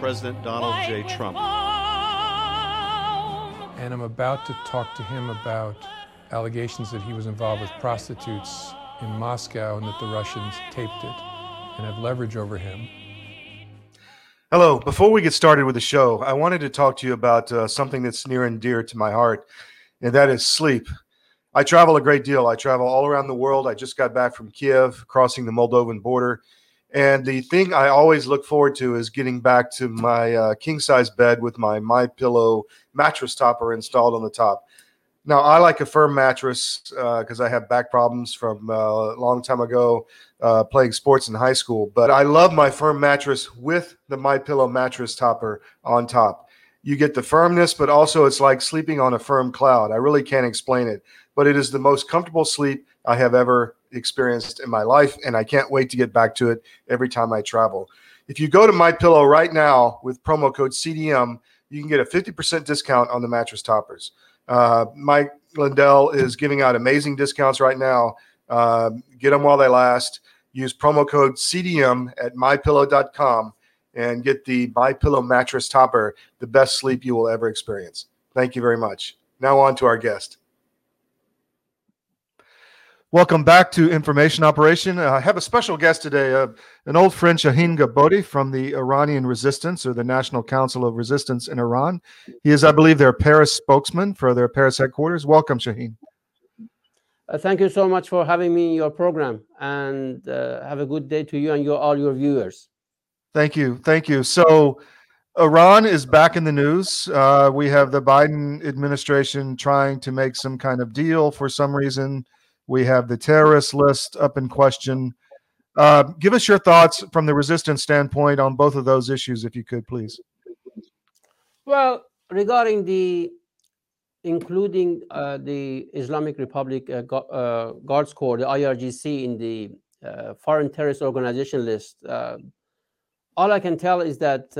President Donald J. Trump. And I'm about to talk to him about allegations that he was involved with prostitutes in Moscow and that the Russians taped it and have leverage over him. Hello. Before we get started with the show, I wanted to talk to you about uh, something that's near and dear to my heart, and that is sleep. I travel a great deal. I travel all around the world. I just got back from Kiev, crossing the Moldovan border. And the thing I always look forward to is getting back to my uh, king size bed with my my pillow mattress topper installed on the top. Now I like a firm mattress because uh, I have back problems from uh, a long time ago uh, playing sports in high school. But I love my firm mattress with the my pillow mattress topper on top. You get the firmness, but also it's like sleeping on a firm cloud. I really can't explain it, but it is the most comfortable sleep I have ever experienced in my life, and I can't wait to get back to it every time I travel. If you go to my pillow right now with promo code CDM, you can get a 50% discount on the mattress toppers. Uh, Mike Lindell is giving out amazing discounts right now. Uh, get them while they last. Use promo code CDM at mypillow.com and get the My Pillow mattress topper, the best sleep you will ever experience. Thank you very much. Now on to our guest. Welcome back to Information Operation. Uh, I have a special guest today, uh, an old friend, Shahin Gobadi from the Iranian Resistance or the National Council of Resistance in Iran. He is, I believe, their Paris spokesman for their Paris headquarters. Welcome, Shaheen. Uh, thank you so much for having me in your program, and uh, have a good day to you and your all your viewers. Thank you, thank you. So, Iran is back in the news. Uh, we have the Biden administration trying to make some kind of deal for some reason we have the terrorist list up in question. Uh, give us your thoughts from the resistance standpoint on both of those issues, if you could, please. Well, regarding the including uh, the Islamic Republic uh, uh Guards Corps, the IRGC, in the uh, foreign terrorist organization list, uh, all I can tell is that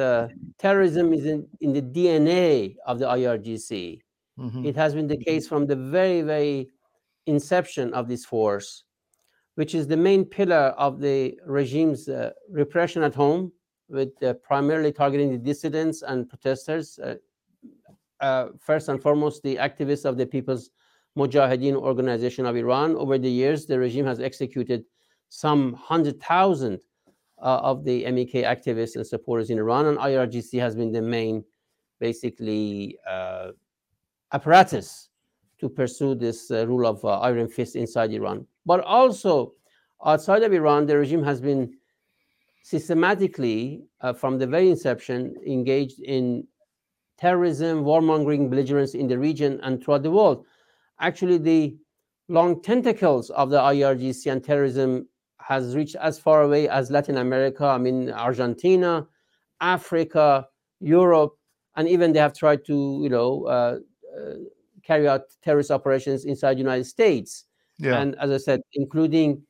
terrorism is in, in the DNA of the IRGC. Mm-hmm. It has been the case from the very, very inception of this force, which is the main pillar of the regime's uh, repression at home, with uh, primarily targeting the dissidents and protesters. Uh, uh first and foremost, the activists of the People's Mujahideen Organization of Iran. Over the years, the regime has executed some 100,000 uh, of the MEK activists and supporters in Iran, and IRGC has been the main, basically, apparatus to pursue this uh, rule of uh, iron fist inside Iran. But also outside of Iran, the regime has been systematically, uh, from the very inception, engaged in terrorism, warmongering, belligerence in the region and throughout the world. Actually, the long tentacles of the IRGC and terrorism has reached as far away as Latin America, I mean Argentina, Africa, Europe, and even they have tried to, you know, uh, uh, carry out terrorist operations inside the United States. Yeah. And as I said, including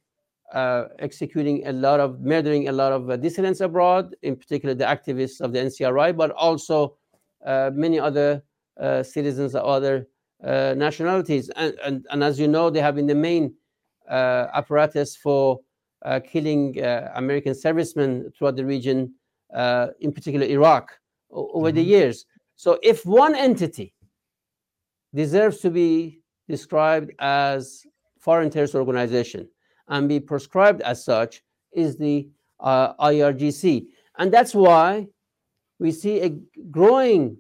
uh, executing a lot of, murdering a lot of uh, dissidents abroad, in particular the activists of the NCRI, but also uh, many other uh, citizens of other uh, nationalities. And, and, and, as you know, they have been the main uh, apparatus for killing American servicemen throughout the region, in particular Iraq, over mm-hmm. the years. So if one entity deserves to be described as foreign terrorist organization and be prescribed as such is the uh, IRGC. And that's why we see a growing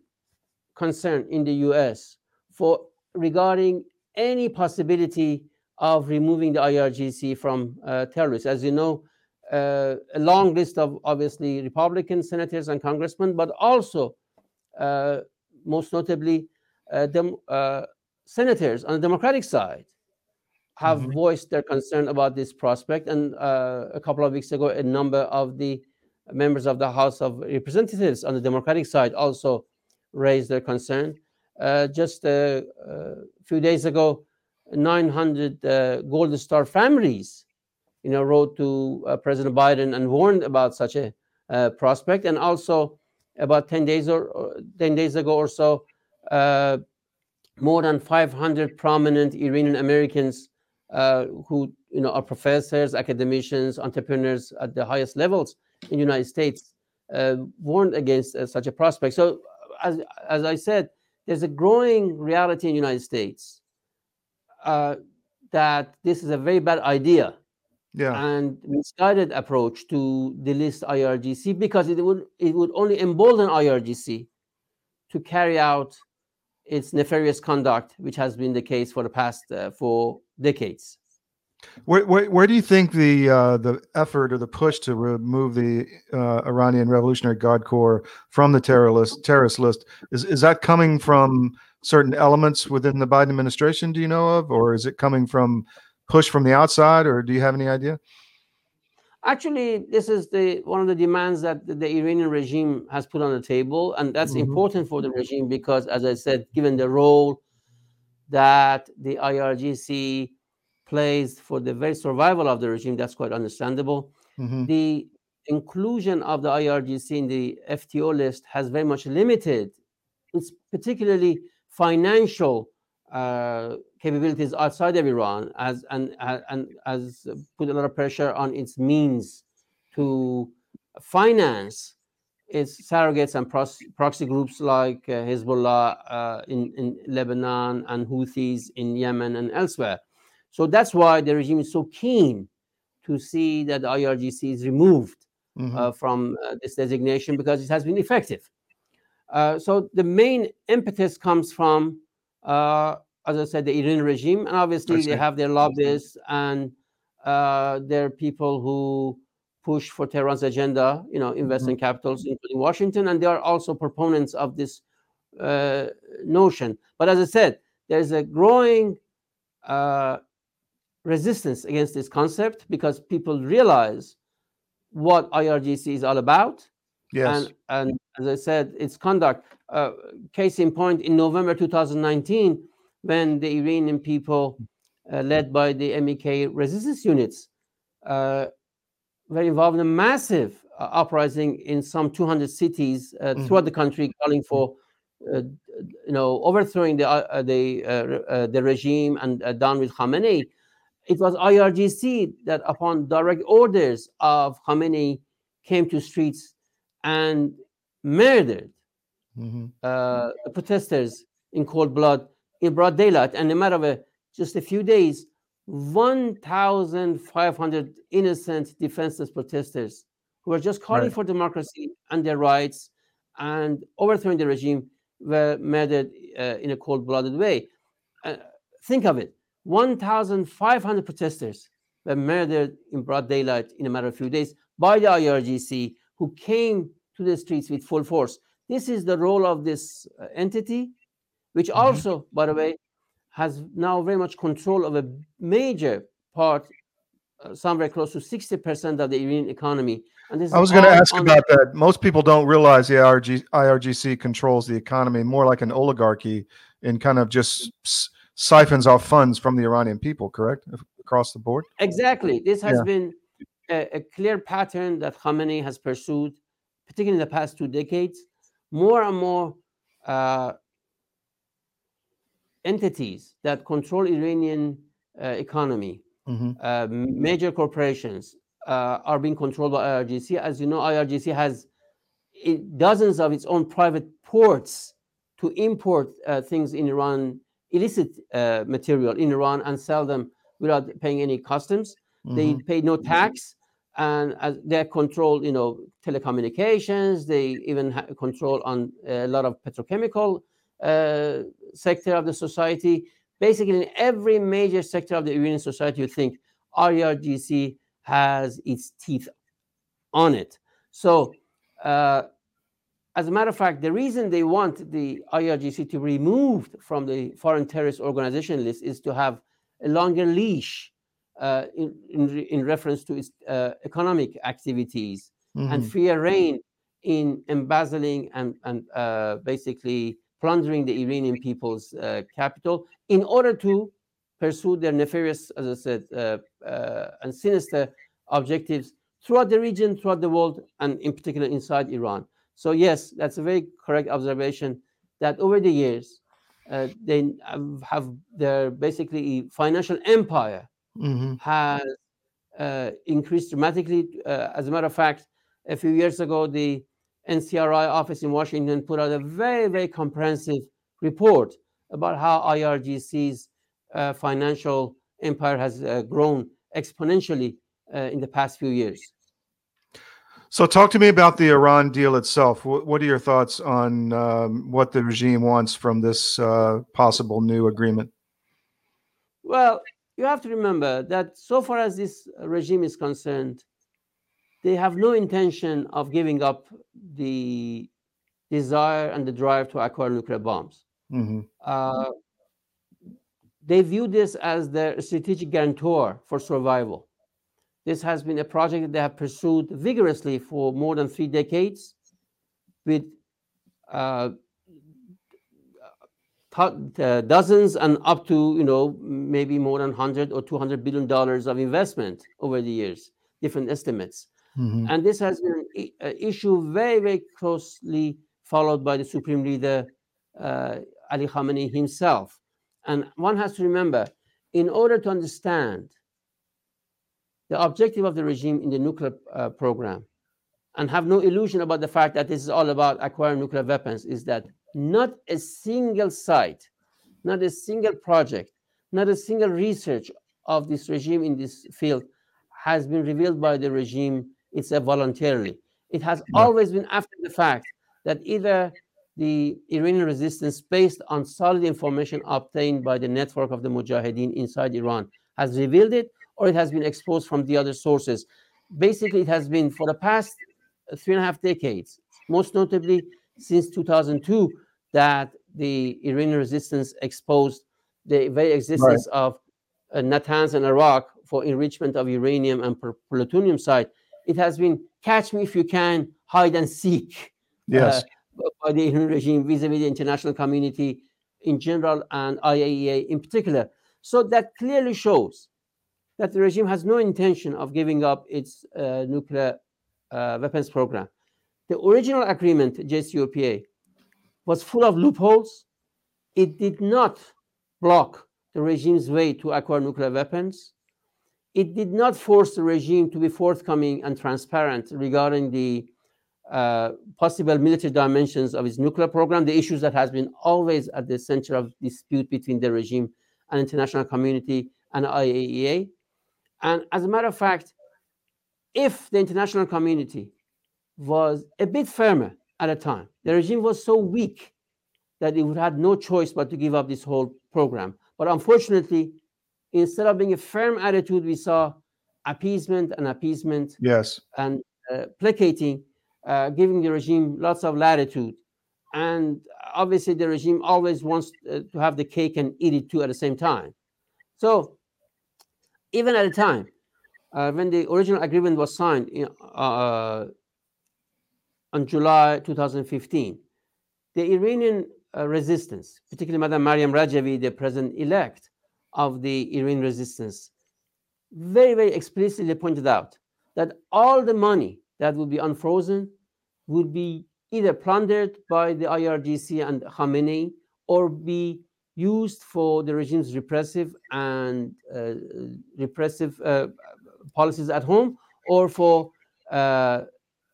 concern in the US for regarding any possibility of removing the IRGC from uh, terrorists. As you know, uh, a long list of obviously Republican senators and congressmen, but also uh, most notably dem- uh, senators on the Democratic side have mm-hmm. voiced their concern about this prospect. And uh, a couple of weeks ago, a number of the members of the House of Representatives on the Democratic side also raised their concern. Uh, just a, a, few days ago, 900 uh, Gold Star families, you know, wrote to uh, President Biden and warned about such a uh, prospect. And also, about 10 days or 10 days ago or so, uh, more than 500 prominent Iranian Americans uh, who, you know, are professors, academicians, entrepreneurs at the highest levels in the United States warned against such a prospect. So, as as I said, there's a growing reality in the United States uh, that this is a very bad idea. Yeah. And misguided approach to delist IRGC because it would it would only embolden IRGC to carry out its nefarious conduct, which has been the case for the past uh, four decades. Where, where, where, do you think the uh, the effort or the push to remove the uh, Iranian Revolutionary Guard Corps from the terrorist terrorist list is is that coming from certain elements within the Biden administration? Do you know of, or is it coming from push from the outside, or do you have any idea? Actually, this is the one of the demands that the Iranian regime has put on the table, and that's mm-hmm. important for the regime because, as I said, given the role that the IRGC plays for the very survival of the regime, that's quite understandable. Mm-hmm. The inclusion of the IRGC in the FTO list has very much limited its particularly financial uh, capabilities outside of Iran, as and and has put a lot of pressure on its means to finance its surrogates and proxy groups like uh, Hezbollah uh, in, in Lebanon and Houthis in Yemen and elsewhere. So that's why the regime is so keen to see that the IRGC is removed mm-hmm. uh, from uh, this designation because it has been effective. Uh, so the main impetus comes from, uh, as I said, the Iranian regime, and obviously they have their lobbyists and uh, their people who push for Tehran's agenda, you know, investment mm-hmm. capitals, including Washington, and they are also proponents of this uh, notion. But as I said, there's a growing resistance against this concept because people realize what IRGC is all about. Yes. And, and as I said, its conduct. Uh, case in point, in November 2019, when the Iranian people, uh, led by the MEK resistance units, uh, were involved in a massive uh, uprising in some 200 cities mm-hmm. throughout the country, calling for uh, you know, overthrowing the uh, the uh, the regime and done with Khamenei it was IRGC that, upon direct orders of Khamenei, came to streets and murdered mm-hmm. uh, protesters in cold blood in broad daylight. And in a matter of a, just a few days, 1,500 innocent, defenseless protesters who were just calling right. for democracy and their rights and overthrowing the regime were murdered uh, in a cold blooded way. Uh, think of it 1,500 protesters were murdered in broad daylight in a matter of a few days by the IRGC, who came to the streets with full force. This is the role of this uh, entity, which mm-hmm. also, by the way, has now very much control of a major part, uh, somewhere close to 60% of the Iranian economy. And this I was going to ask about that. Most people don't realize the IRG, IRGC controls the economy more like an oligarchy and kind of just siphons off funds from the Iranian people, correct? Across the board? Exactly. This has yeah. been a, a, clear pattern that Khamenei has pursued, particularly in the past two decades. More and more uh, entities that control Iranian uh, economy, mm-hmm. uh, major corporations, uh, are being controlled by IRGC. As you know, IRGC has dozens of its own private ports to import uh, things in Iran illicit uh, material in Iran and sell them without paying any customs. Mm-hmm. They pay no tax, and as they control, you know, telecommunications. They even have control on a lot of petrochemical uh, sector of the society. Basically, in every major sector of the Iranian society, you think IRGC has its teeth on it. So. Uh, as a matter of fact, the reason they want the IRGC to be removed from the foreign terrorist organization list is to have a longer leash uh, in, in, in, reference to its uh, economic activities and Mhm. free reign in embezzling and, and uh, basically plundering the Iranian people's uh, capital in order to pursue their nefarious, as I said, uh, uh, and sinister objectives throughout the region, throughout the world, and in particular inside Iran. So yes, that's a very correct observation that over the years, uh, they have, their basically financial empire Mhm. has uh, increased dramatically. Uh, as a matter of fact, a few years ago, the NCRI office in Washington put out a very, very comprehensive report about how IRGC's uh, financial empire has uh, grown exponentially uh, in the past few years. So, talk to me about the Iran deal itself. What, what are your thoughts on um, what the regime wants from this uh, possible new agreement? Well, you have to remember that so far as this regime is concerned, they have no intention of giving up the desire and the drive to acquire nuclear bombs. hmm Uh, they view this as their strategic guarantor for survival. This has been a project that they have pursued vigorously for more than three decades with uh, uh, dozens and up to you know maybe more than 100 or 200 billion dollars of investment over the years different estimates hmm and this has been an issue very very closely followed by the supreme leader uh, ali khamenei himself. And one has to remember in order to understand the objective of the regime in the nuclear uh, program and have no illusion about the fact that this is all about acquiring nuclear weapons is that not a single site, not a single project, not a single research of this regime in this field has been revealed by the regime itself voluntarily. It has Yeah. always been after the fact that either the Iranian resistance, based on solid information obtained by the network of the Mujahideen inside Iran, has revealed it, or it has been exposed from the other sources. Basically, it has been for the past three and a half decades, most notably since 2002, that the Iranian resistance exposed the very existence of uh, Natanz and Arak for enrichment of uranium and plutonium site. It has been catch me if you can, hide and seek Yes. uh, by the Iranian regime vis-a-vis the international community in general and IAEA in particular. So that clearly shows that the regime has no intention of giving up its uh, nuclear uh, weapons program. The original agreement, JCPOA, was full of loopholes. It did not block the regime's way to acquire nuclear weapons. It did not force the regime to be forthcoming and transparent regarding the uh, possible military dimensions of its nuclear program, the issues that has been always at the center of dispute between the regime and international community and IAEA. And as a matter of fact, if the international community was a bit firmer at a time, the regime was so weak that it would have no choice but to give up this whole program. But unfortunately, instead of being a firm attitude, we saw appeasement and appeasement Yes. and uh, placating, uh, giving the regime lots of latitude. And obviously, the regime always wants uh, to have the cake and eat it too at the same time. So, even at the time uh, when the original agreement was signed in, uh, on July 2015, the Iranian uh, resistance, particularly Madam Mariam Rajavi, the president elect of the Iranian resistance, very, very explicitly pointed out that all the money that would be unfrozen would be either plundered by the IRGC and Khamenei or be used for the regime's repressive and uh, repressive uh, policies at home or for uh,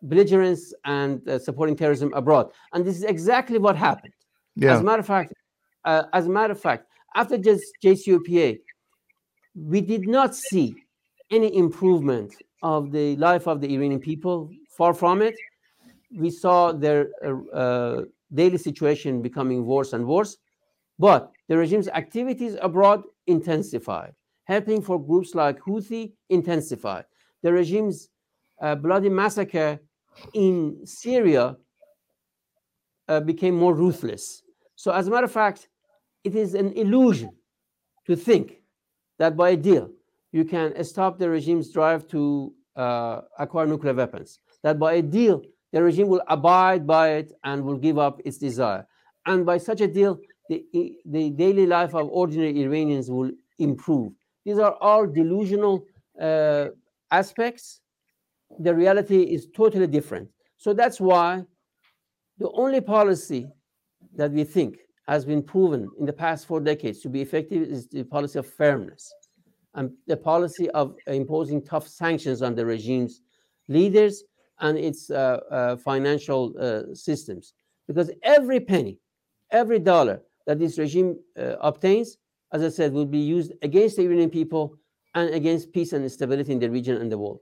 belligerence and uh, supporting terrorism abroad. And this is exactly what happened. As a matter of fact, uh, as a matter of fact, after just JCPOA, we did not see any improvement of the life of the Iranian people. Far from it, we saw their uh, uh, daily situation becoming worse and worse. But the regime's activities abroad intensified, helping for groups like Houthi intensified. The regime's uh, bloody massacre in Syria uh, became more ruthless. So, as a matter of fact, it is an illusion to think that by a deal you can stop the regime's drive to uh, acquire nuclear weapons. that by a deal, the regime will abide by it and will give up its desire. And by such a deal, the, the daily life of ordinary Iranians will improve. These are all delusional uh, aspects. The reality is totally different. So that's why the only policy that we think has been proven in the past four decades to be effective is the policy of fairness and the policy of imposing tough sanctions on the regime's leaders and its uh, uh, financial uh, systems. Because every penny, every dollar that this regime uh, obtains, as I said, will be used against the Iranian people and against peace and stability in the region and the world.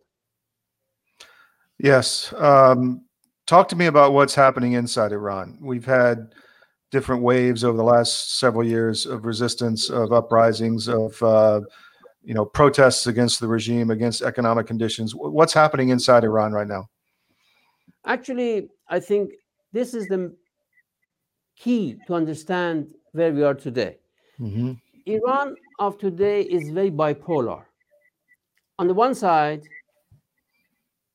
Yes. Um, talk to me about what's happening inside Iran. We've had different waves over the last several years of resistance, of uprisings, of uh, you know protests against the regime, against economic conditions. What's happening inside Iran right now? Actually, I think this is the key to understand where we are today. Mm-hmm. Iran of today is very bipolar. On the one side,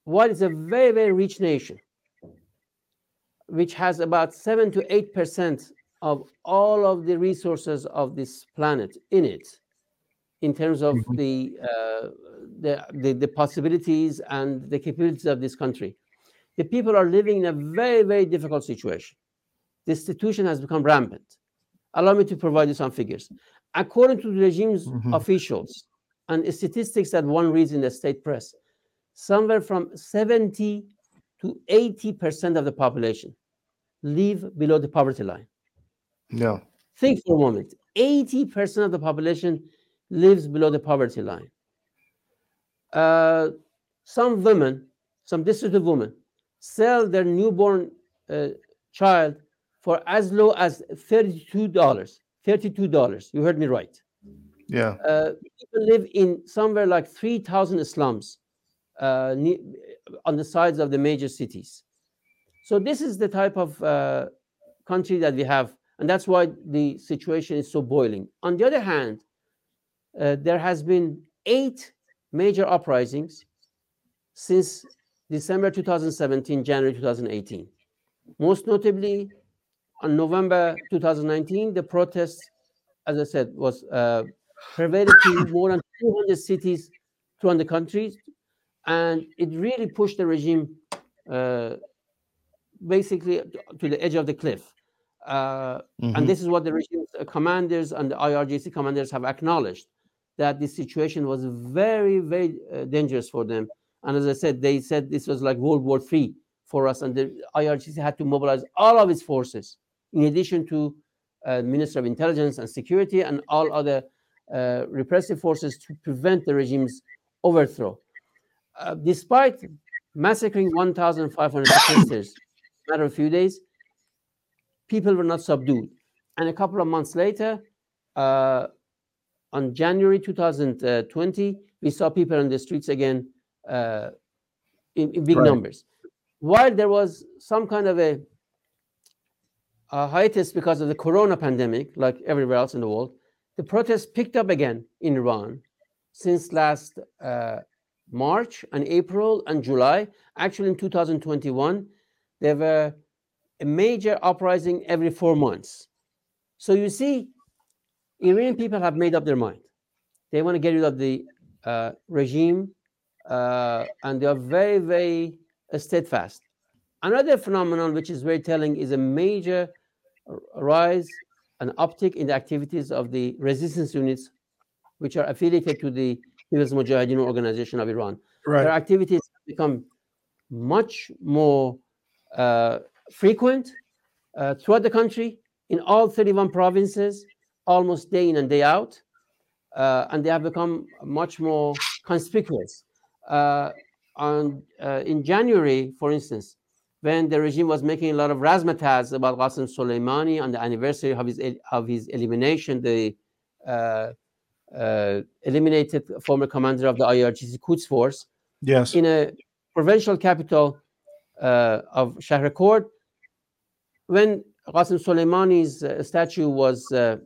while it's a very, very rich nation, which has about 7 to 8% of all of the resources of this planet in it, in terms of mm-hmm. the, uh, the, the, the possibilities and the capabilities of this country. The people are living in a very, very difficult situation. Destitution has become rampant. Allow me to provide you some figures. According to the regime's mm-hmm. officials and statistics that one reads in the state press, somewhere from 70 to 80% of the population live below the poverty line. No. Think for a moment 80% of the population lives below the poverty line. Uh, some women, some destitute women, sell their newborn uh, child for as low as $32. $32. You heard me right. Yeah. Uh, people live in somewhere like 3,000 slums uh, on the sides of the major cities. So this is the type of uh, country that we have, and that's why the situation is so boiling. On the other hand, uh, there has been eight major uprisings since December 2017, January 2018. Most notably, on November 2019, the protests, as I said, was uh, pervaded to more than 200 cities throughout the country, and it really pushed the regime uh, basically to the edge of the cliff. Uh, mm-hmm. And this is what the regime's commanders and the IRGC commanders have acknowledged that this situation was very, very uh, dangerous for them. And as I said, they said this was like World War III for us, and the IRGC had to mobilize all of its forces, in addition to uh, Minister of Intelligence and Security and all other uh, repressive forces to prevent the regime's overthrow. Uh, despite massacring 1,500 protesters in a matter of a few days, people were not subdued. And a couple of months later, uh, on January 2020, we saw people on the streets again uh, in, in, big right. numbers. While there was some kind of a, a, hiatus because of the corona pandemic, like everywhere else in the world, the protests picked up again in Iran since last uh, March and April and July. Actually, in 2021, there were a major uprising every four months. So you see, Iranian people have made up their mind. They want to get rid of the uh, regime, uh, and they are very, very uh, steadfast. Another phenomenon which is very telling is a major rise, an uptick in the activities of the resistance units, which are affiliated to the People's Mujahideen Organization of Iran. Right. Their activities have become much more uh, frequent uh, throughout the country in all 31 provinces, almost day in and day out. Uh, and they have become much more conspicuous. Uh, on, uh, in January, for instance, when the regime was making a lot of razzmatazz about Qasem Soleimani on the anniversary of his, of his elimination, the uh, uh, eliminated former commander of the IRGC Quds Force. Yes. In a provincial capital uh, of Shahrekord, when Qasem Soleimani's uh, statue was uh,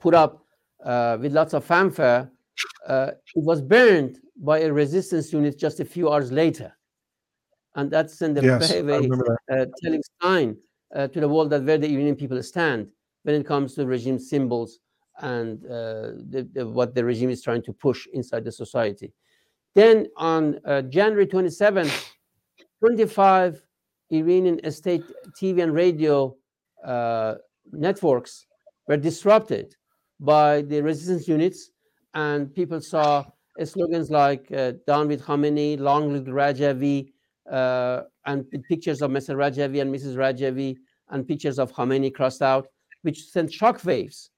put up uh, with lots of fanfare, uh, it was burned by a resistance unit just a few hours later. and that sent a Yes, very, very uh, telling sign uh, to the world that where the Iranian people stand when it comes to regime symbols and uh, the, the, what the regime is trying to push inside the society. Then on uh, January 27, 25 Iranian state TV and radio uh, networks were disrupted by the resistance units, and people saw slogans like uh, "Down with Khamenei," "Long live Rajavi," uh, and pictures of Mr. Rajavi and Mrs. Rajavi, and pictures of Khamenei crossed out, which sent shockwaves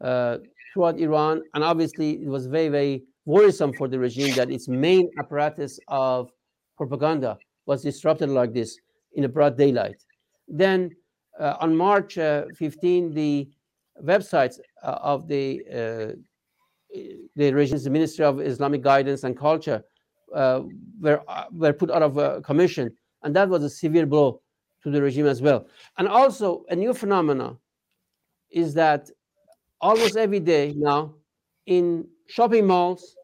uh, throughout Iran. And obviously, it was very, very worrisome for the regime that its main apparatus of propaganda was disrupted like this in a broad daylight. Then uh, on March uh, 15, the websites uh, of the uh, the regime's Ministry of Islamic Guidance and Culture were were put out of commission, and that was a severe blow to the regime as well. And also a new phenomenon is that almost every day now in shopping malls,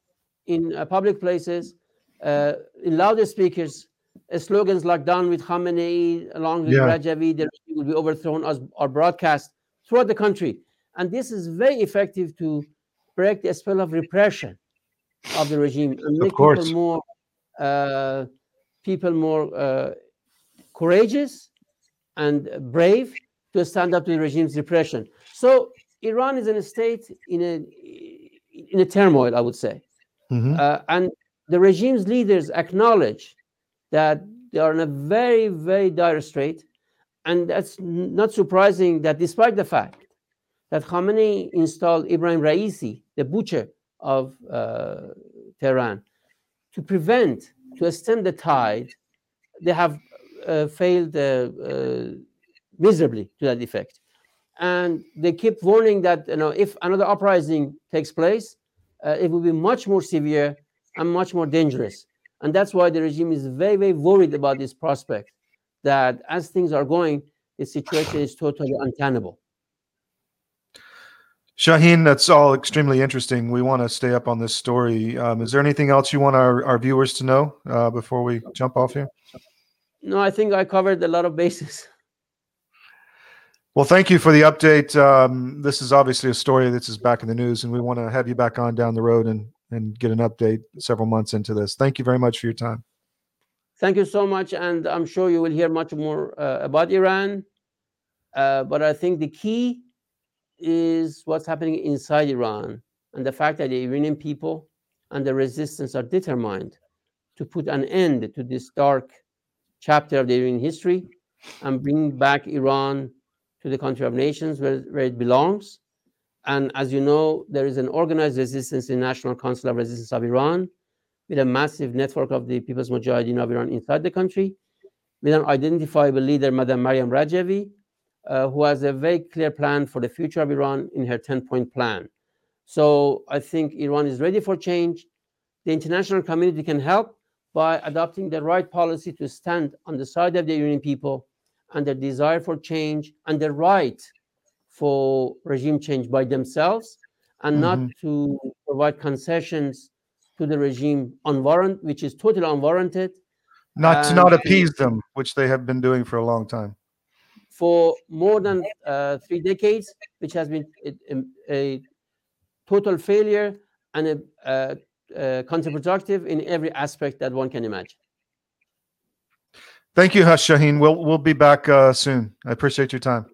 in uh, public places, uh, in louder speakers, uh, slogans like "Down with Khamenei," along with yeah. Rajavi, the regime will be overthrown, as are broadcast throughout the country, and this is very effective to break the spell of repression of the regime and make people more uh, people more uh, courageous and brave to stand up to the regime's repression. So Iran is in a state in a in a turmoil, I would say, mm-hmm. uh, and the regime's leaders acknowledge that they are in a very very dire strait, and that's not surprising that despite the fact that Khamenei installed Ibrahim Raisi, the butcher of uh, Tehran, to prevent to stem the tide, they have uh, failed uh, uh miserably to that effect and they keep warning that you know if another uprising takes place, uh, it will be much more severe and much more dangerous. And that's why the regime is very, very worried about this prospect that as things are going, the situation is totally untenable. Shahin, that's all extremely interesting. We want to stay up on this story. Um, is there anything else you want our, our viewers to know uh, before we jump off here? No, I think I covered a lot of bases. Well, thank you for the update. Um, this is obviously a story that is back in the news, and we want to have you back on down the road and and get an update several months into this. Thank you very much for your time. Thank you so much, and I'm sure you will hear much more uh, about Iran. Uh, but I think the key is what's happening inside Iran and the fact that the Iranian people and the resistance are determined to put an end to this dark chapter of the Iranian history and bring back Iran to the country of nations where, where it belongs. And as you know, there is an organized resistance in National Council of Resistance of Iran with a massive network of the People's Mujahideen of Iran inside the country, with an identifiable leader, Madam Mariam Rajavi, uh, who has a very clear plan for the future of Iran in her 10 point plan. So I think Iran is ready for change. The international community can help by adopting the right policy to stand on the side of the Iranian people and their desire for change and the right for regime change by themselves and mm-hmm. not to provide concessions to the regime unwarranted, which is totally unwarranted. Not to not appease them, which they have been doing for a long time. For more than uh, three decades, which has been a, a total failure and a, a, a counterproductive in every aspect that one can imagine. Thank you, Hush Shahin. We'll we'll be back uh, soon. I appreciate your time.